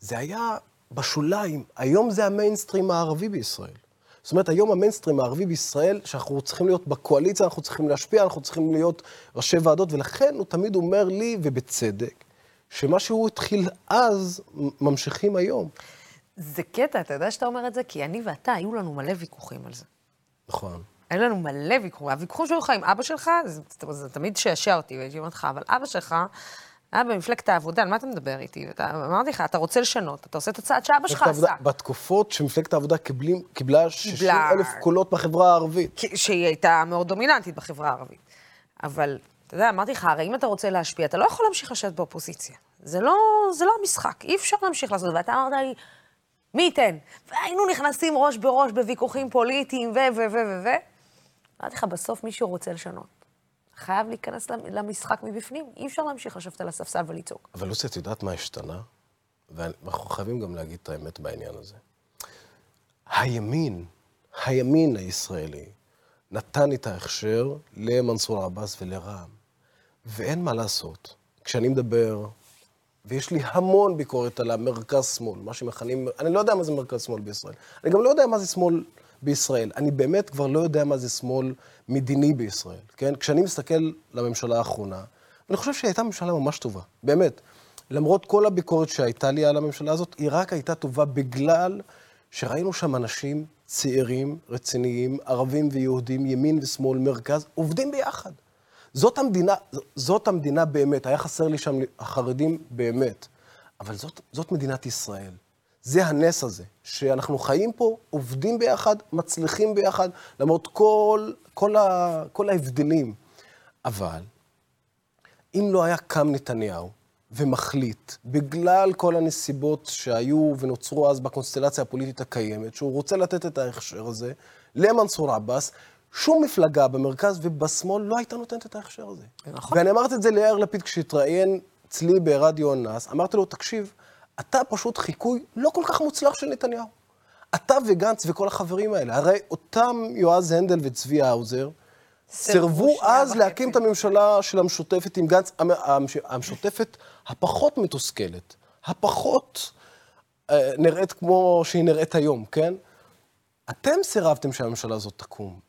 זה היה בשוליים. היום זה המיינסטרים הערבי בישראל. זאת אומרת, היום המיינסטרים הערבי בישראל, שאנחנו צריכים להיות בקואליציה, אנחנו צריכים להשפיע, אנחנו צריכים להיות ראשי ועדות, ולכן הוא תמיד אומר לי, ובצדק, שמה שהוא התחיל אז, ממשיכים היום. זה קטע, אתה יודע שאתה אומר את זה? כי אני ואתה, היו לנו מלא ויכוחים על זה. נכון. היו לנו מלא ויכוחים. הוויכוחים שהיו לך עם אבא שלך, זה, זה, זה תמיד שעשע אותי, והייתי אומרת לך, אבל אבא שלך... היה במפלגת העבודה, על מה אתה מדבר איתי? אתה, אמרתי לך, אתה רוצה לשנות, אתה עושה את הצעד שאבא שלך עשה. בתקופות שמפלגת העבודה קיבלים, קיבלה 60 אלף קולות בחברה הערבית. שהיא הייתה מאוד דומיננטית בחברה הערבית. אבל, אתה יודע, אמרתי לך, הרי אם אתה רוצה להשפיע, אתה לא יכול להמשיך לשבת באופוזיציה. זה לא, זה לא המשחק, אי אפשר להמשיך לעשות. ואתה אמרת לי, מי ייתן? והיינו נכנסים ראש בראש בוויכוחים פוליטיים ו... ו... ו... ו... ו... אמרתי לך, בסוף מישהו רוצה לשנות. חייב להיכנס למשחק מבפנים. אי אפשר להמשיך לשבת על הספסל ולצעוק. אבל לוסי, את יודעת מה השתנה? ואנחנו חייבים גם להגיד את האמת בעניין הזה. הימין, הימין הישראלי, נתן את ההכשר למנסור עבאס ולרע"מ. ואין מה לעשות. כשאני מדבר, ויש לי המון ביקורת על המרכז-שמאל, מה שמכנים, אני לא יודע מה זה מרכז-שמאל בישראל. אני גם לא יודע מה זה שמאל בישראל. אני באמת כבר לא יודע מה זה שמאל מדיני בישראל, כן? כשאני מסתכל לממשלה האחרונה, אני חושב שהיא הייתה ממשלה ממש טובה, באמת. למרות כל הביקורת שהייתה לי על הממשלה הזאת, היא רק הייתה טובה בגלל שראינו שם אנשים צעירים, רציניים, ערבים ויהודים, ימין ושמאל, מרכז, עובדים ביחד. זאת המדינה, זאת המדינה באמת, היה חסר לי שם החרדים באמת. אבל זאת, זאת מדינת ישראל. זה הנס הזה, שאנחנו חיים פה, עובדים ביחד, מצליחים ביחד, למרות כל, כל, ה, כל ההבדלים. אבל אם לא היה קם נתניהו ומחליט, בגלל כל הנסיבות שהיו ונוצרו אז בקונסטלציה הפוליטית הקיימת, שהוא רוצה לתת את ההכשר הזה למנסור עבאס, שום מפלגה במרכז ובשמאל לא הייתה נותנת את ההכשר הזה. נכון. ואני אמרתי את זה ליאיר לפיד כשהתראיין אצלי ברדיו אנס, אמרתי לו, תקשיב, אתה פשוט חיקוי לא כל כך מוצלח של נתניהו. אתה וגנץ וכל החברים האלה, הרי אותם יועז הנדל וצבי האוזר, סירבו אז להקים את הממשלה של המשותפת עם גנץ, המשותפת הפחות מתוסכלת, הפחות אה, נראית כמו שהיא נראית היום, כן? אתם סירבתם שהממשלה הזאת תקום,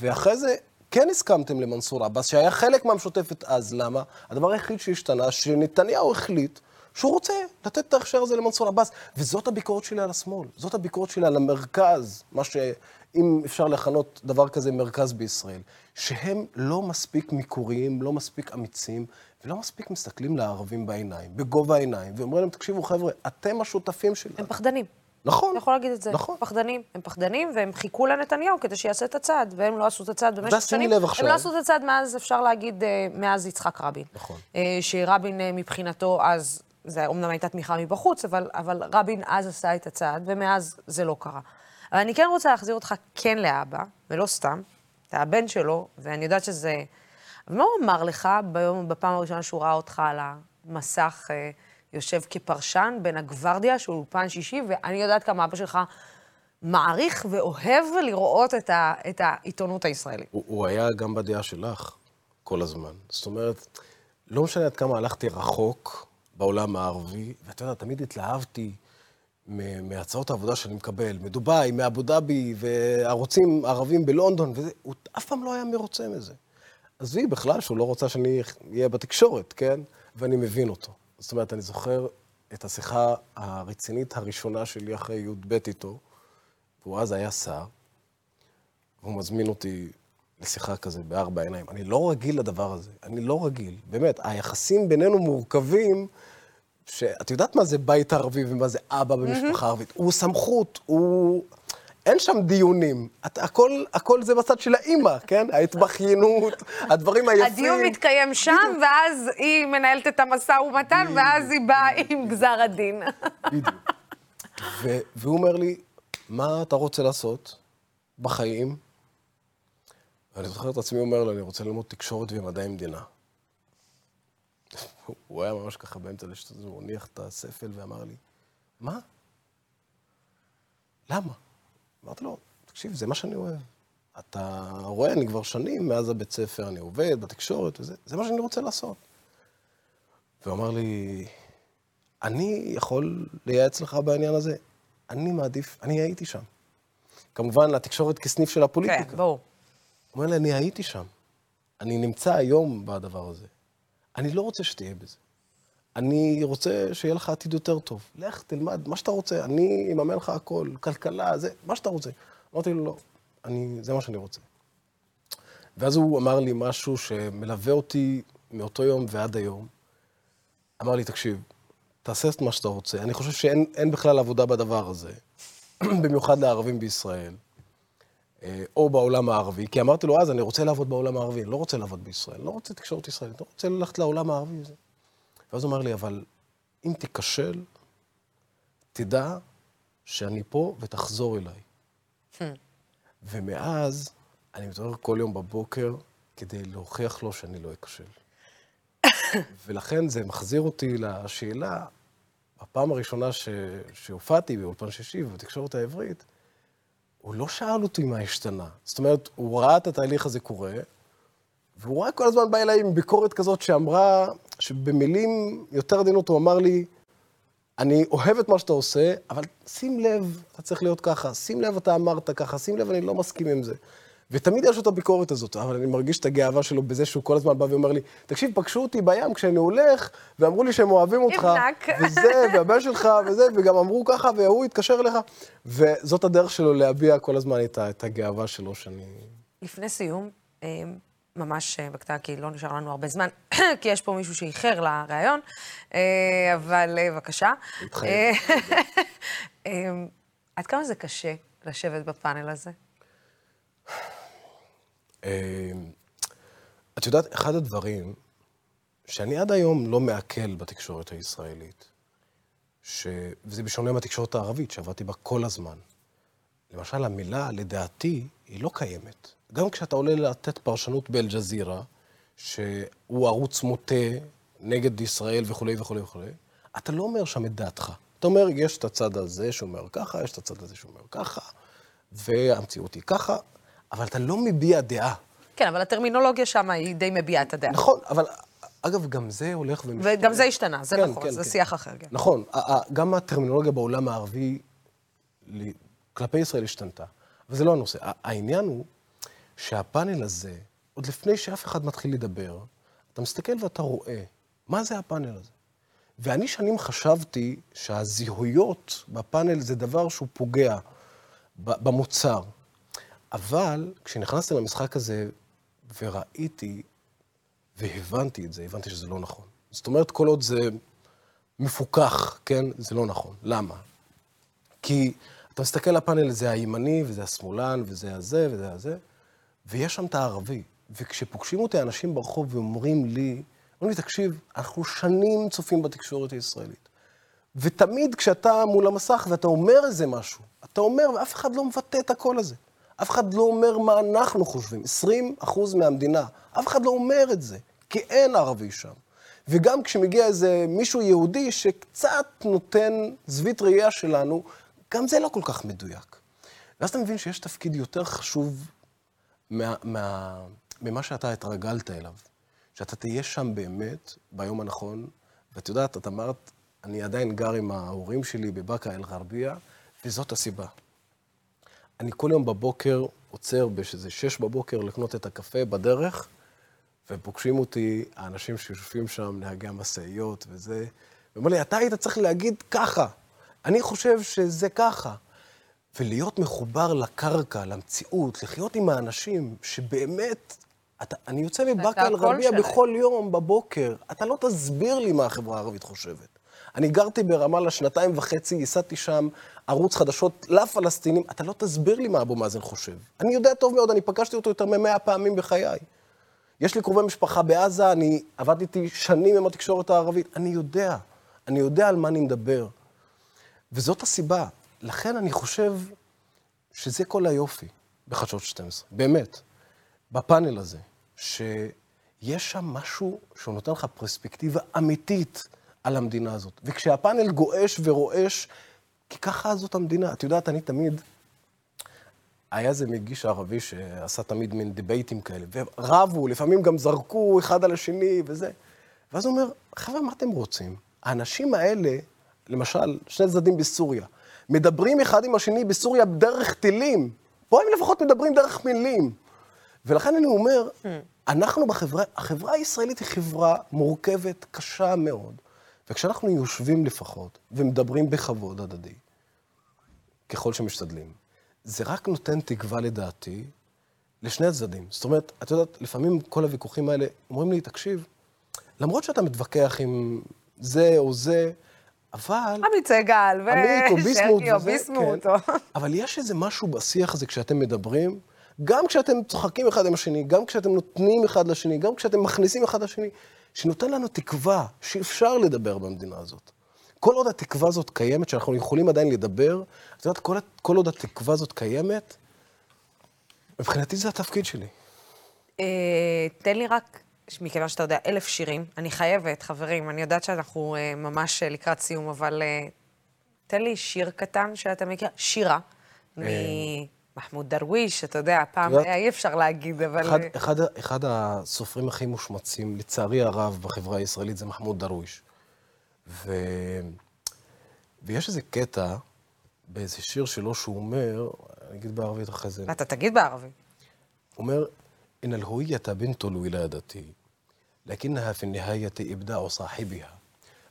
ואחרי זה כן הסכמתם למנסור עבאס, שהיה חלק מהמשותפת אז, למה? הדבר היחיד שהשתנה, שנתניהו החליט שהוא רוצה לתת את ההכשר הזה למנסור עבאס, וזאת הביקורת שלי על השמאל, זאת הביקורת שלי על המרכז, מה שאם אפשר לכנות דבר כזה מרכז בישראל, שהם לא מספיק מקוריים, לא מספיק אמיצים, ולא מספיק מסתכלים לערבים בעיניים, בגובה העיניים, ואומרים להם, תקשיבו חבר'ה, אתם השותפים שלנו. הם פחדנים. נכון. אתה יכול להגיד את זה. נכון. פחדנים. הם פחדנים, והם חיכו לנתניהו כדי שיעשה את הצעד, והם לא עשו את הצעד במשך שנים. לב עכשיו. הם לא עשו את הצעד מאז, אפשר להגיד, אה, מאז יצחק רבין. נכון. אה, שרבין אה, מבחינתו אז, זה אומנם הייתה תמיכה מבחוץ, אבל, אבל רבין אז עשה את הצעד, ומאז זה לא קרה. אבל אני כן רוצה להחזיר אותך כן לאבא, ולא סתם, אתה הבן שלו, ואני יודעת שזה... אבל מה הוא אמר לך ביום, בפעם הראשונה שהוא ראה אותך על המסך? יושב כפרשן בין הגוורדיה, שהוא אולפן שישי, ואני יודעת כמה אבא שלך מעריך ואוהב לראות את, ה, את העיתונות הישראלית. הוא, הוא היה גם בדעה שלך כל הזמן. זאת אומרת, לא משנה עד כמה הלכתי רחוק בעולם הערבי, ואתה יודע, תמיד התלהבתי מהצעות העבודה שאני מקבל, מדובאי, מאבו דאבי, וערוצים ערבים בלונדון, וזה, הוא אף פעם לא היה מרוצה מזה. עזבי בכלל שהוא לא רוצה שאני אהיה בתקשורת, כן? ואני מבין אותו. זאת אומרת, אני זוכר את השיחה הרצינית הראשונה שלי אחרי י"ב איתו, והוא אז היה שר, והוא מזמין אותי לשיחה כזה בארבע עיניים. אני לא רגיל לדבר הזה, אני לא רגיל. באמת, היחסים בינינו מורכבים, שאת יודעת מה זה בית ערבי ומה זה אבא במשפחה ערבית. הוא סמכות, הוא... אין שם דיונים. את, הכל, הכל זה בצד של האימא, כן? ההתבכיינות, הדברים היפים. הדיון מתקיים שם, ואז היא מנהלת את המשא ומתן, ואז היא באה עם גזר הדין. בדיוק. והוא אומר לי, מה אתה רוצה לעשות בחיים? ואני זוכר את עצמי אומר לו, אני רוצה ללמוד תקשורת ומדעי מדינה. הוא היה ממש ככה באמצע לשתות, הוא הניח את הספל ואמר לי, מה? למה? אמרתי לו, תקשיב, זה מה שאני אוהב. אתה רואה, אני כבר שנים מאז הבית ספר, אני עובד בתקשורת וזה, זה מה שאני רוצה לעשות. והוא אמר לי, אני יכול לייעץ לך בעניין הזה? אני מעדיף, אני הייתי שם. כמובן, התקשורת כסניף של הפוליטיקה. כן, ברור. אומר לי, אני הייתי שם. אני נמצא היום בדבר הזה. אני לא רוצה שתהיה בזה. אני רוצה שיהיה לך עתיד יותר טוב. לך, תלמד, מה שאתה רוצה, אני אממן לך הכל, כלכלה, זה, מה שאתה רוצה. אמרתי לו, לא, אני, זה מה שאני רוצה. ואז הוא אמר לי משהו שמלווה אותי מאותו יום ועד היום. אמר לי, תקשיב, תעשה את מה שאתה רוצה. אני חושב שאין בכלל עבודה בדבר הזה, במיוחד לערבים בישראל, או בעולם הערבי, כי אמרתי לו אז, אני רוצה לעבוד בעולם הערבי, אני לא רוצה לעבוד בישראל, לא רוצה תקשורת ישראלית, אני רוצה ללכת לעולם הערבי. ואז הוא אמר לי, אבל אם תיכשל, תדע שאני פה ותחזור אליי. ומאז אני מתעורר כל יום בבוקר כדי להוכיח לו שאני לא אכשל. ולכן זה מחזיר אותי לשאלה, הפעם הראשונה ש... שהופעתי באולפן שישי ובתקשורת העברית, הוא לא שאל אותי מה השתנה. זאת אומרת, הוא ראה את התהליך הזה קורה, והוא רק כל הזמן בא אליי עם ביקורת כזאת שאמרה, שבמילים יותר עדינות הוא אמר לי, אני אוהב את מה שאתה עושה, אבל שים לב, אתה צריך להיות ככה, שים לב, אתה אמרת ככה, שים לב, אני לא מסכים עם זה. ותמיד יש לו את הביקורת הזאת, אבל אני מרגיש את הגאווה שלו בזה שהוא כל הזמן בא ואומר לי, תקשיב, פגשו אותי בים כשאני הולך, ואמרו לי שהם אוהבים אותך. וזה, והבן שלך, וזה, וגם אמרו ככה, והוא התקשר אליך, וזאת הדרך שלו להביע כל הזמן את, את הגאווה שלו, שאני... לפני סיום, אה, ממש אה, בקטנה, כי לא נשאר לנו הרבה זמן, כי יש פה מישהו שאיחר לראיון, אה, אבל בבקשה. התחייב. עד כמה זה קשה לשבת בפאנל הזה? אה, את יודעת, אחד הדברים שאני עד היום לא מעכל בתקשורת הישראלית, ש... וזה בשונה מהתקשורת הערבית, שעבדתי בה כל הזמן. למשל, המילה, לדעתי, היא לא קיימת. גם כשאתה עולה לתת פרשנות באל-ג'זירה, שהוא ערוץ מוטה נגד ישראל וכולי וכולי וכולי, אתה לא אומר שם את דעתך. אתה אומר, יש את הצד הזה שאומר ככה, יש את הצד הזה שאומר ככה, והמציאות היא ככה, אבל אתה לא מביע דעה. כן, אבל הטרמינולוגיה שם היא די מביעה את הדעה. נכון, אבל אגב, גם זה הולך ומשתנה. וגם זה השתנה, זה כן, נכון, כן, זה כן. שיח אחר. כן. נכון, גם הטרמינולוגיה בעולם הערבי כלפי ישראל השתנתה. אבל זה לא הנושא. העניין הוא שהפאנל הזה, עוד לפני שאף אחד מתחיל לדבר, אתה מסתכל ואתה רואה, מה זה הפאנל הזה? ואני שנים חשבתי שהזיהויות בפאנל זה דבר שהוא פוגע במוצר. אבל כשנכנסתי למשחק הזה וראיתי והבנתי את זה, הבנתי שזה לא נכון. זאת אומרת, כל עוד זה מפוקח, כן, זה לא נכון. למה? כי אתה מסתכל על הפאנל, זה הימני, וזה השמאלן, וזה הזה, וזה הזה, ויש שם את הערבי. וכשפוגשים אותי אנשים ברחוב ואומרים לי, אומרים לי, תקשיב, אנחנו שנים צופים בתקשורת הישראלית. ותמיד כשאתה מול המסך ואתה אומר איזה משהו, אתה אומר, ואף אחד לא מבטא את הקול הזה. אף אחד לא אומר מה אנחנו חושבים. 20 אחוז מהמדינה, אף אחד לא אומר את זה, כי אין ערבי שם. וגם כשמגיע איזה מישהו יהודי שקצת נותן זווית ראייה שלנו, גם זה לא כל כך מדויק. ואז אתה מבין שיש תפקיד יותר חשוב מה, מה, ממה שאתה התרגלת אליו. שאתה תהיה שם באמת, ביום הנכון, ואת יודעת, את אמרת, אני עדיין גר עם ההורים שלי בבאקה אל-גרבייה, וזאת הסיבה. אני כל יום בבוקר עוצר באיזה שש בבוקר לקנות את הקפה בדרך, ופוגשים אותי האנשים שיושבים שם, נהגי המשאיות וזה, ואומר לי, אתה היית צריך להגיד ככה. אני חושב שזה ככה. ולהיות מחובר לקרקע, למציאות, לחיות עם האנשים שבאמת... אתה, אני יוצא מבאקה שלהם. בכל יום בבוקר, אתה לא תסביר לי מה החברה הערבית חושבת. אני גרתי ברמאללה שנתיים וחצי, ייסדתי שם ערוץ חדשות לפלסטינים, אתה לא תסביר לי מה אבו מאזן חושב. אני יודע טוב מאוד, אני פגשתי אותו יותר ממאה פעמים בחיי. יש לי קרובי משפחה בעזה, אני עבדתי שנים עם התקשורת הערבית, אני יודע, אני יודע על מה אני מדבר. וזאת הסיבה. לכן אני חושב שזה כל היופי בחדשות 12, באמת, בפאנל הזה, שיש שם משהו שהוא נותן לך פרספקטיבה אמיתית על המדינה הזאת. וכשהפאנל גועש ורועש, כי ככה זאת המדינה. את יודעת, אני תמיד... היה איזה מגיש ערבי שעשה תמיד מין דיבייטים כאלה, ורבו, לפעמים גם זרקו אחד על השני וזה. ואז הוא אומר, חבר'ה, מה אתם רוצים? האנשים האלה, למשל, שני צדדים בסוריה, מדברים אחד עם השני בסוריה דרך טילים. פה הם לפחות מדברים דרך מילים. ולכן אני אומר, אנחנו בחברה, החברה הישראלית היא חברה מורכבת, קשה מאוד. וכשאנחנו יושבים לפחות ומדברים בכבוד הדדי, ככל שמשתדלים, זה רק נותן תקווה לדעתי לשני הצדדים. זאת אומרת, את יודעת, לפעמים כל הוויכוחים האלה אומרים לי, תקשיב, למרות שאתה מתווכח עם זה או זה, אבל... עמית סגל, ו... עמית או ביסמוט שרקי או ביסמוט, כן. אבל יש איזה משהו בשיח הזה כשאתם מדברים, גם כשאתם צוחקים אחד עם השני, גם כשאתם נותנים אחד לשני, גם כשאתם מכניסים אחד לשני, שנותן לנו תקווה שאפשר לדבר במדינה הזאת. כל עוד התקווה הזאת קיימת, שאנחנו יכולים עדיין לדבר, את יודעת, כל, כל עוד התקווה הזאת קיימת, מבחינתי זה התפקיד שלי. אה, תן לי רק, מכיוון שאתה יודע, אלף שירים, אני חייבת, חברים, אני יודעת שאנחנו אה, ממש אה, לקראת סיום, אבל אה, תן לי שיר קטן שאתה מכיר, שירה, ממחמוד דרוויש, אתה יודע, פעם יודעת- היה אי אפשר להגיד, אבל... אחד, אה, אחד, אחד הסופרים הכי מושמצים, לצערי הרב, בחברה הישראלית, זה מחמוד דרוויש. ו... ויש איזה קטע באיזה שיר שלו שהוא אומר, אני אגיד בערבית אחרי זה, אתה תגיד בערבית. אומר, إن الهوية بنت الولادة لكنها في النهاية إبداع صاحبها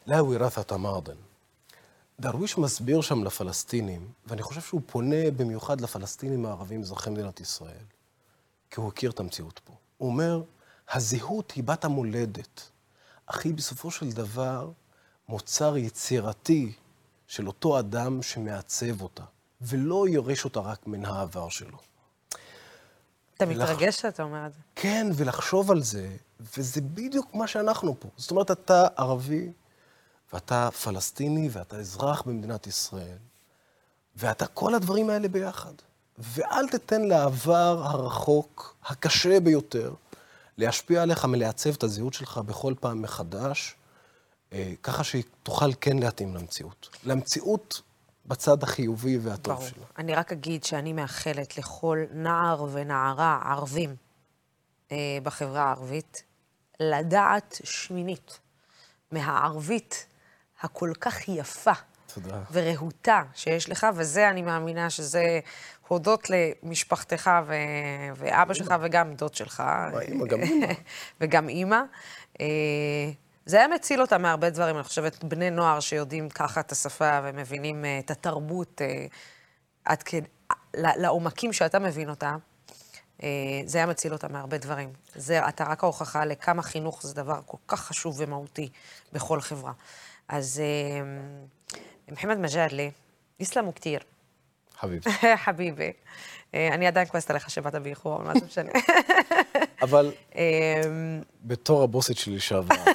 لا وراثة ماضٍ. דרוויש מסביר שם לפלסטינים, ואני חושב שהוא פונה במיוחד לפלסטינים הערבים אזרחי מדינת ישראל, כי הוא הכיר את המציאות פה. הוא אומר, הזהות היא בת המולדת, אך היא בסופו של דבר מוצר יצירתי של אותו אדם שמעצב אותה, ולא יורש אותה רק מן העבר שלו. אתה ולח- מתרגש שאתה אומר את זה. כן, ולחשוב על זה, וזה בדיוק מה שאנחנו פה. זאת אומרת, אתה ערבי, ואתה פלסטיני, ואתה אזרח במדינת ישראל, ואתה כל הדברים האלה ביחד. ואל תיתן לעבר הרחוק, הקשה ביותר, להשפיע עליך מלעצב את הזהות שלך בכל פעם מחדש, אה, ככה שהיא תוכל כן להתאים למציאות. למציאות בצד החיובי והטוב ברור. שלה. אני רק אגיד שאני מאחלת לכל נער ונערה ערבים אה, בחברה הערבית לדעת שמינית מהערבית הכל כך יפה תודה. ורהוטה שיש לך, וזה, אני מאמינה שזה הודות למשפחתך ו... ואבא שלך וגם דוד שלך. אימא, גם אימא. וגם אימא. אה, זה היה מציל אותם מהרבה דברים. אני חושבת, בני נוער שיודעים ככה את השפה ומבינים אה, את התרבות אה, עד ל- לעומקים שאתה מבין אותה, זה היה מציל אותם מהרבה דברים. זה, אתה רק ההוכחה לכמה חינוך זה דבר כל כך חשוב ומהותי בכל חברה. אז אה, מוחמד מג'אדלי, יסלמו כתיר. חביבי. חביבי. אה, אני עדיין כועסת עליך שבאת באיחור, אבל מה זה משנה. אבל אה, בתור הבוסית שלי לשעבר,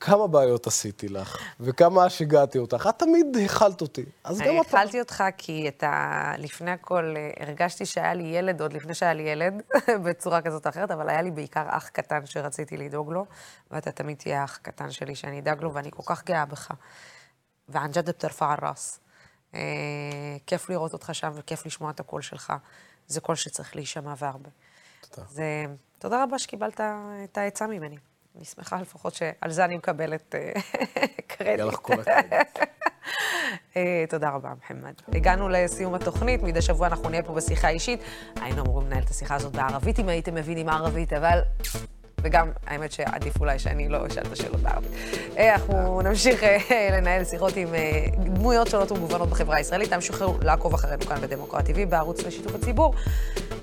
כמה בעיות עשיתי לך, וכמה שיגעתי אותך. את תמיד הכלת אותי, אז גם אני אתה. התחלתי אותך כי אתה, לפני הכל, אה, הרגשתי שהיה לי ילד עוד לפני שהיה לי ילד, בצורה כזאת או אחרת, אבל היה לי בעיקר אח קטן שרציתי לדאוג לו, ואתה תמיד תהיה אח קטן שלי שאני אדאג לו, ואני כל כך גאה בך. וען ג'ד בטרפע על-ראס. אה, כיף לראות אותך שם וכיף לשמוע את הקול שלך. זה קול שצריך להישמע והרבה. תודה. תודה רבה שקיבלת את העצה ממני. אני שמחה לפחות שעל זה אני מקבלת אה, קרדיט. יהיה לך כל הקרדיט. אה, תודה רבה, מוחמד. הגענו לסיום התוכנית, מדי שבוע אנחנו נהיה פה בשיחה אישית. היינו אמורים לנהל את השיחה הזאת בערבית, אם הייתם מבינים ערבית, אבל... וגם, האמת שעדיף אולי שאני לא אשאל את השאלות בערבית. אה, אנחנו נמשיך לנהל שיחות עם דמויות שונות ומגוונות בחברה הישראלית. תמשיכו לעקוב אחרינו כאן בדמוקרט TV, בערוץ לשיתוף הציבור.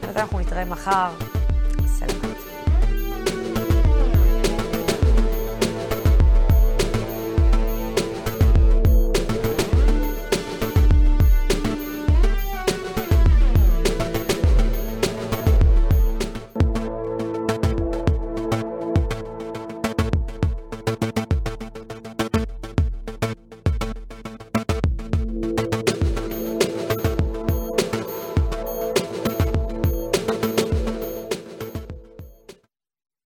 בינתיים אנחנו נתראה מחר.